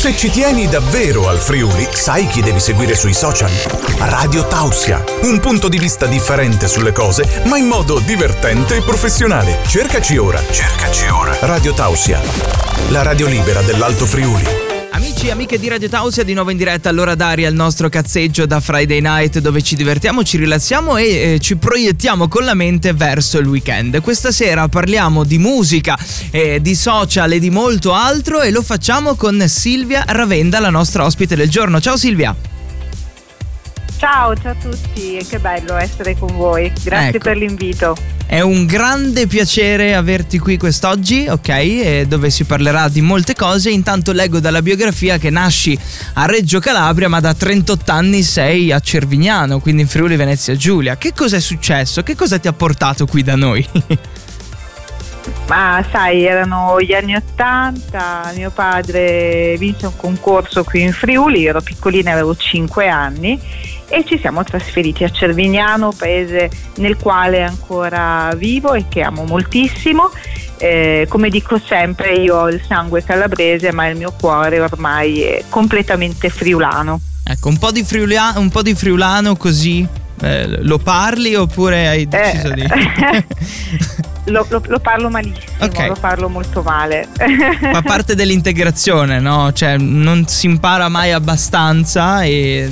Se ci tieni davvero al Friuli, sai chi devi seguire sui social? Radio Tausia, un punto di vista differente sulle cose, ma in modo divertente e professionale. Cercaci ora, cercaci ora. Radio Tausia, la radio libera dell'Alto Friuli. Amici e amiche di Radio Tausia, di nuovo in diretta allora Daria il nostro cazzeggio da Friday Night dove ci divertiamo, ci rilassiamo e eh, ci proiettiamo con la mente verso il weekend. Questa sera parliamo di musica, eh, di social e di molto altro e lo facciamo con Silvia Ravenda, la nostra ospite del giorno. Ciao Silvia! Ciao, ciao a tutti, che bello essere con voi. Grazie Ecco. per l'invito. È un grande piacere averti qui quest'oggi, ok? E dove si parlerà di molte cose. Intanto leggo dalla biografia che nasci a Reggio Calabria, ma da 38 anni sei a Cervignano, quindi in Friuli Venezia Giulia. Che cosa è successo? Che cosa ti ha portato qui da noi? Ma sai, erano gli anni Ottanta, mio padre vinse un concorso qui in Friuli, ero piccolina, avevo 5 anni e ci siamo trasferiti a Cervignano, paese nel quale ancora vivo e che amo moltissimo. Eh, come dico sempre, io ho il sangue calabrese, ma il mio cuore ormai è completamente friulano. ecco, un po' di, friulia- un po' di friulano così. eh, lo parli oppure hai deciso di... lo, lo- lo parlo malissimo, Ok. lo parlo molto male. Fa parte dell'integrazione, no? Cioè, non si impara mai abbastanza e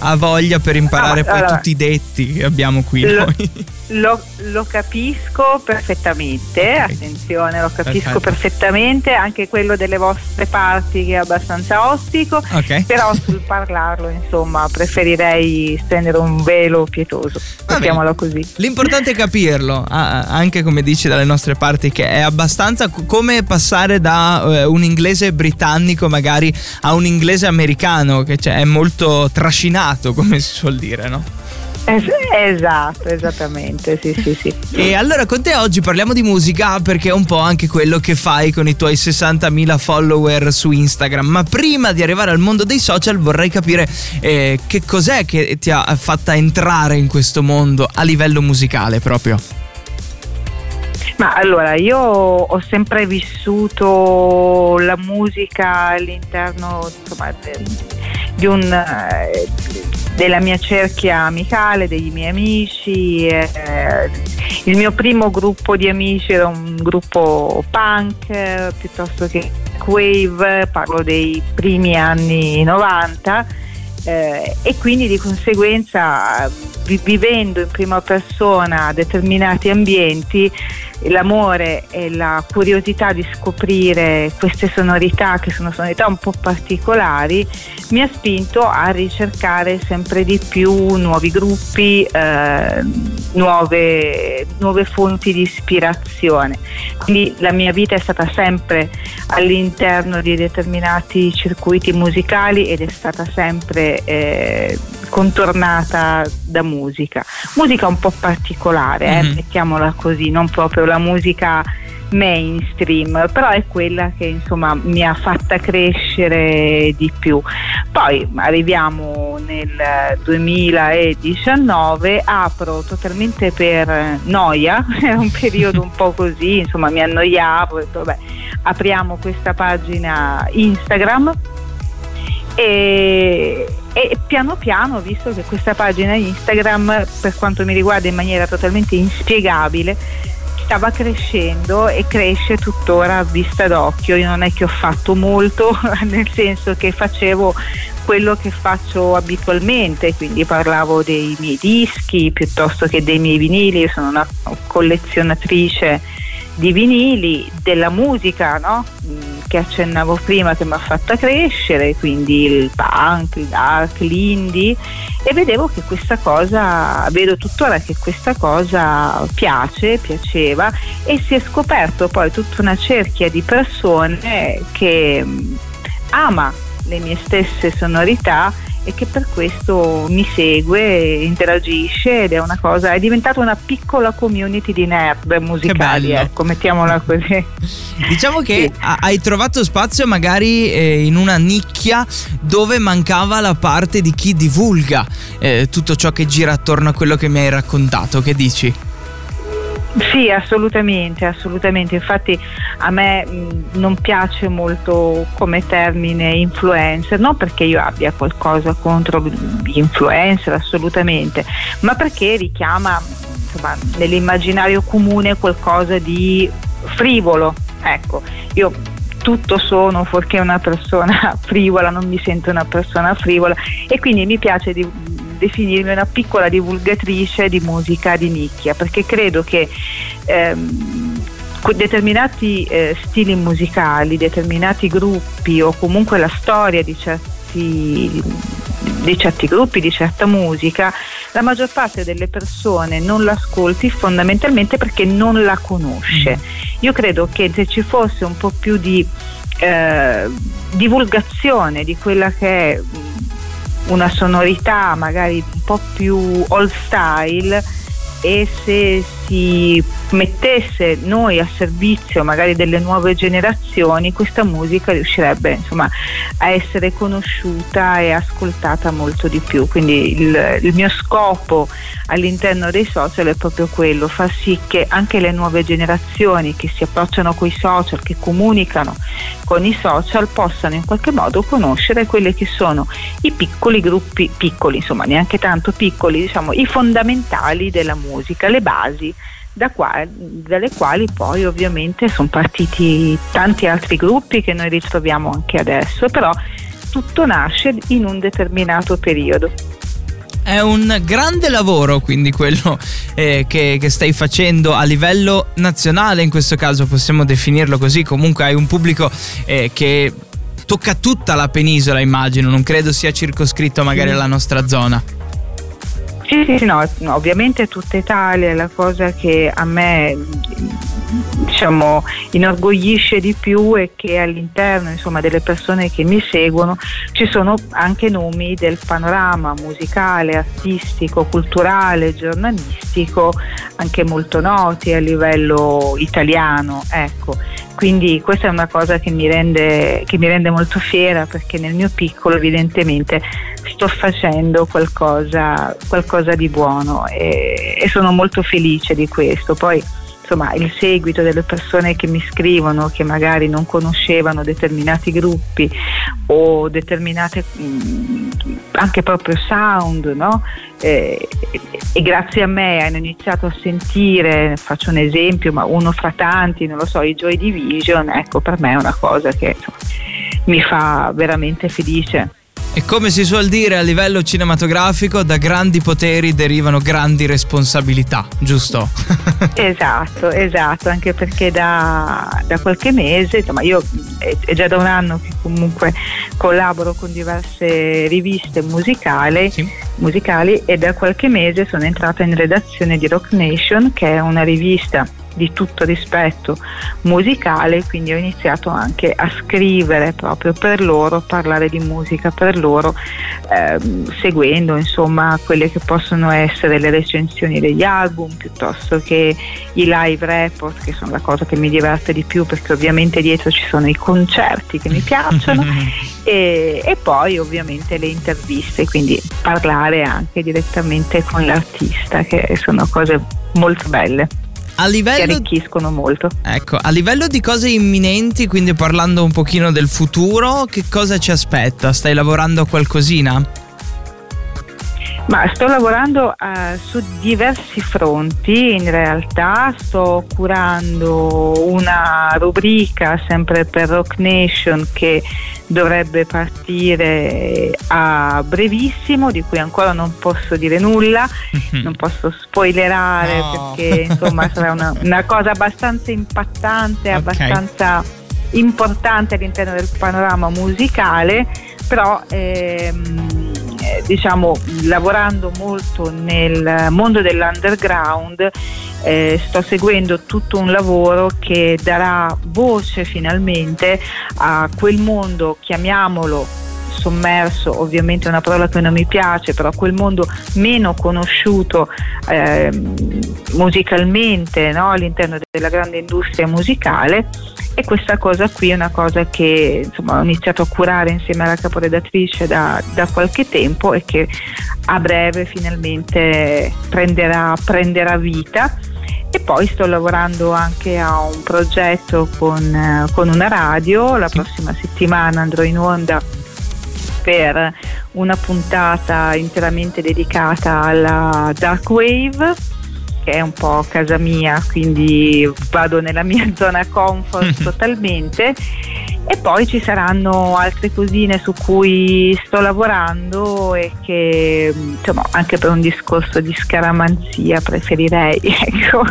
ha voglia per imparare Ah, ma- poi allora- tutti i detti che abbiamo qui Lo- noi. Lo, lo capisco perfettamente, Ok. attenzione, lo capisco Perfetto. perfettamente, anche quello delle vostre parti che è abbastanza ostico, Ok. però sul parlarlo insomma preferirei stendere un velo pietoso, Va mettiamola così. L'importante è capirlo, anche come dici dalle nostre parti, che è abbastanza co- come passare da eh, un inglese britannico magari a un inglese americano, che cioè, è molto trascinato, come si suol dire, no? Es- esatto, esattamente, sì sì sì. E allora con te oggi parliamo di musica perché è un po' anche quello che fai con i tuoi 60.000 follower su Instagram. Ma prima di arrivare al mondo dei social vorrei capire eh, che cos'è che ti ha fatta entrare in questo mondo a livello musicale proprio. Ma allora, io ho sempre vissuto la musica all'interno insomma, un, eh, della mia cerchia amicale, dei miei amici. eh, il mio primo gruppo di amici era un gruppo punk eh, piuttosto che wave, parlo dei primi anni 90. eh, e quindi di conseguenza vivendo in prima persona determinati ambienti l'amore e la curiosità di scoprire queste sonorità che sono sonorità un po' particolari mi ha spinto a ricercare sempre di più nuovi gruppi, eh, nuove, nuove fonti di ispirazione. Quindi la mia vita è stata sempre all'interno di determinati circuiti musicali ed è stata sempre eh, contornata da musica. Musica un po' particolare, eh, Mhm. mettiamola così, non proprio la musica mainstream, però è quella che insomma mi ha fatta crescere di più. Poi arriviamo nel 2019, apro totalmente per noia, era un periodo un po' così, insomma mi annoiavo, ho detto vabbè, apriamo questa pagina Instagram e, e piano piano, visto che questa pagina Instagram, per quanto mi riguarda in maniera totalmente inspiegabile, stava crescendo e cresce tuttora a vista d'occhio. Io non è che ho fatto molto, nel senso che facevo quello che faccio abitualmente, quindi parlavo dei miei dischi piuttosto che dei miei vinili, io sono una collezionatrice di vinili, della musica no? Mm, che accennavo prima che mi ha fatta crescere, quindi il punk, il dark, l'indie e vedevo che questa cosa, vedo tuttora che questa cosa piace, piaceva e si è scoperto poi tutta una cerchia di persone che mm, ama le mie stesse sonorità e che per questo mi segue, interagisce ed è una cosa, è diventata una piccola community di nerd musicali, ecco, mettiamola così. Diciamo che Sì. ha- hai trovato spazio magari eh, in una nicchia dove mancava la parte di chi divulga eh, tutto ciò che gira attorno a quello che mi hai raccontato. Che dici? Sì, assolutamente, assolutamente. Infatti a me mh, non piace molto come termine influencer, non perché io abbia qualcosa contro gli influencer, assolutamente, ma perché richiama insomma, nell'immaginario comune qualcosa di frivolo. Ecco, io tutto sono fuorché una persona frivola, non mi sento una persona frivola e quindi mi piace di, definirmi una piccola divulgatrice di musica di nicchia perché credo che ehm, determinati eh, stili musicali, determinati gruppi o comunque la storia di certi, di certi gruppi, di certa musica, la maggior parte delle persone non l'ascolti fondamentalmente perché non la conosce. Mm. Io credo che se ci fosse un po' più di eh, divulgazione di quella che è una sonorità magari un po' più old style e se si mettesse noi a servizio magari delle nuove generazioni questa musica riuscirebbe insomma a essere conosciuta e ascoltata molto di più. Quindi il, il mio scopo all'interno dei social è proprio quello far sì che anche le nuove generazioni che si approcciano con i social che comunicano con i social possano in qualche modo conoscere quelli che sono i piccoli gruppi piccoli insomma neanche tanto piccoli diciamo i fondamentali della musica le basi da qua, dalle quali poi ovviamente sono partiti tanti altri gruppi che noi ritroviamo anche adesso, però tutto nasce in un determinato periodo. È un grande lavoro quindi quello eh, che, che, stai facendo a livello nazionale, in questo caso possiamo definirlo così, comunque hai un pubblico eh, che tocca tutta la penisola immagino, non credo sia circoscritto magari alla nostra zona. Sì, sì, no, ovviamente tutta Italia è la cosa che a me diciamo, inorgoglisce di più è che all'interno insomma, delle persone che mi seguono ci sono anche nomi del panorama musicale, artistico, culturale, giornalistico, anche molto noti a livello italiano. Ecco. Quindi questa è una cosa che mi, rende, che mi rende molto fiera perché nel mio piccolo evidentemente sto facendo qualcosa, qualcosa di buono e, e sono molto felice di questo. Poi insomma il seguito delle persone che mi scrivono che magari non conoscevano determinati gruppi o determinate mm, anche proprio sound no? eh, e grazie a me hanno iniziato a sentire faccio un esempio ma uno fra tanti non lo so i Joy Division ecco per me è una cosa che insomma, mi fa veramente felice e come si suol dire a livello cinematografico, da grandi poteri derivano grandi responsabilità, giusto? esatto, esatto, anche perché da, da qualche mese, insomma io è, già da un anno che comunque collaboro con diverse riviste musicali, sì. musicali e da qualche mese sono entrata in redazione di Rock Nation, che è una rivista di tutto rispetto musicale, quindi ho iniziato anche a scrivere proprio per loro, parlare di musica per loro, ehm, seguendo insomma quelle che possono essere le recensioni degli album piuttosto che i live report, che sono la cosa che mi diverte di più perché ovviamente dietro ci sono i concerti che mi piacciono e, e poi ovviamente le interviste, quindi parlare anche direttamente con l'artista, che sono cose molto belle a livello, che arricchiscono molto. Ecco, a livello di cose imminenti, quindi parlando un pochino del futuro, che cosa ci aspetta? Stai lavorando a qualcosina? Ma sto lavorando uh, su diversi fronti, in realtà sto curando una rubrica sempre per Rock Nation che dovrebbe partire a brevissimo, di cui ancora non posso dire nulla, mhm. non posso spoilerare no. perché insomma sarà una, una, cosa abbastanza impattante, okay. abbastanza importante all'interno del panorama musicale, però ehm, diciamo lavorando molto nel mondo dell'underground eh, sto seguendo tutto un lavoro che darà voce finalmente a quel mondo, chiamiamolo sommerso, ovviamente è una parola che non mi piace, però quel mondo meno conosciuto eh, musicalmente no? all'interno della grande industria musicale e questa cosa qui è una cosa che insomma, ho iniziato a curare insieme alla caporedattrice da, da qualche tempo e che a breve finalmente prenderà, prenderà vita. E poi sto lavorando anche a un progetto con, eh, con una radio, la prossima settimana andrò in onda per una puntata interamente dedicata alla dark wave che è un po' casa mia, quindi vado nella mia zona comfort totalmente e poi ci saranno altre cosine su cui sto lavorando e che insomma anche per un discorso di scaramanzia preferirei ecco,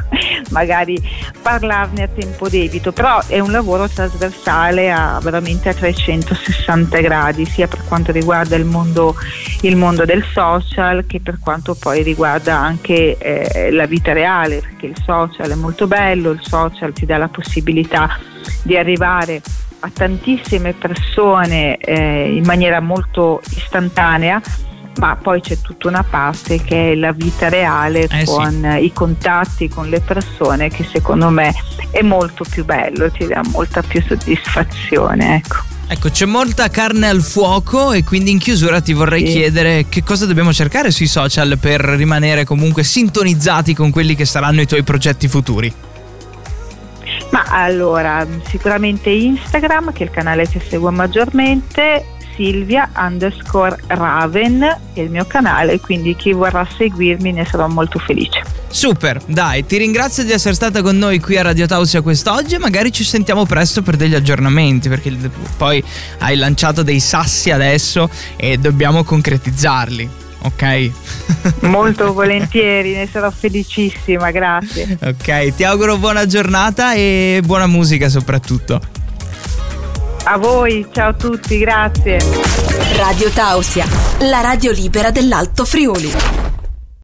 magari parlarne a tempo debito, però è un lavoro trasversale a veramente a 360 gradi, sia per quanto riguarda il mondo, il mondo del social che per quanto poi riguarda anche eh, la vita reale, perché il social è molto bello, il social ti dà la possibilità di arrivare a tantissime persone eh, in maniera molto istantanea ma poi c'è tutta una parte che è la vita reale eh con sì. i contatti con le persone che secondo me è molto più bello, ti dà molta più soddisfazione. Ecco. Ecco, c'è molta carne al fuoco e quindi in chiusura ti vorrei sì. chiedere che cosa dobbiamo cercare sui social per rimanere comunque sintonizzati con quelli che saranno i tuoi progetti futuri. Ma allora, sicuramente Instagram, che è il canale che seguo maggiormente, Silvia underscore Raven è il mio canale, quindi chi vorrà seguirmi ne sarò molto felice. Super, dai, ti ringrazio di essere stata con noi qui a Radio Tausia quest'oggi e magari ci sentiamo presto per degli aggiornamenti perché poi hai lanciato dei sassi adesso e dobbiamo concretizzarli ok? Molto volentieri, ne sarò felicissima, grazie. Ok, ti auguro buona giornata e buona musica soprattutto. A voi, ciao a tutti, grazie. Radio Tausia, la radio libera dell'Alto Friuli.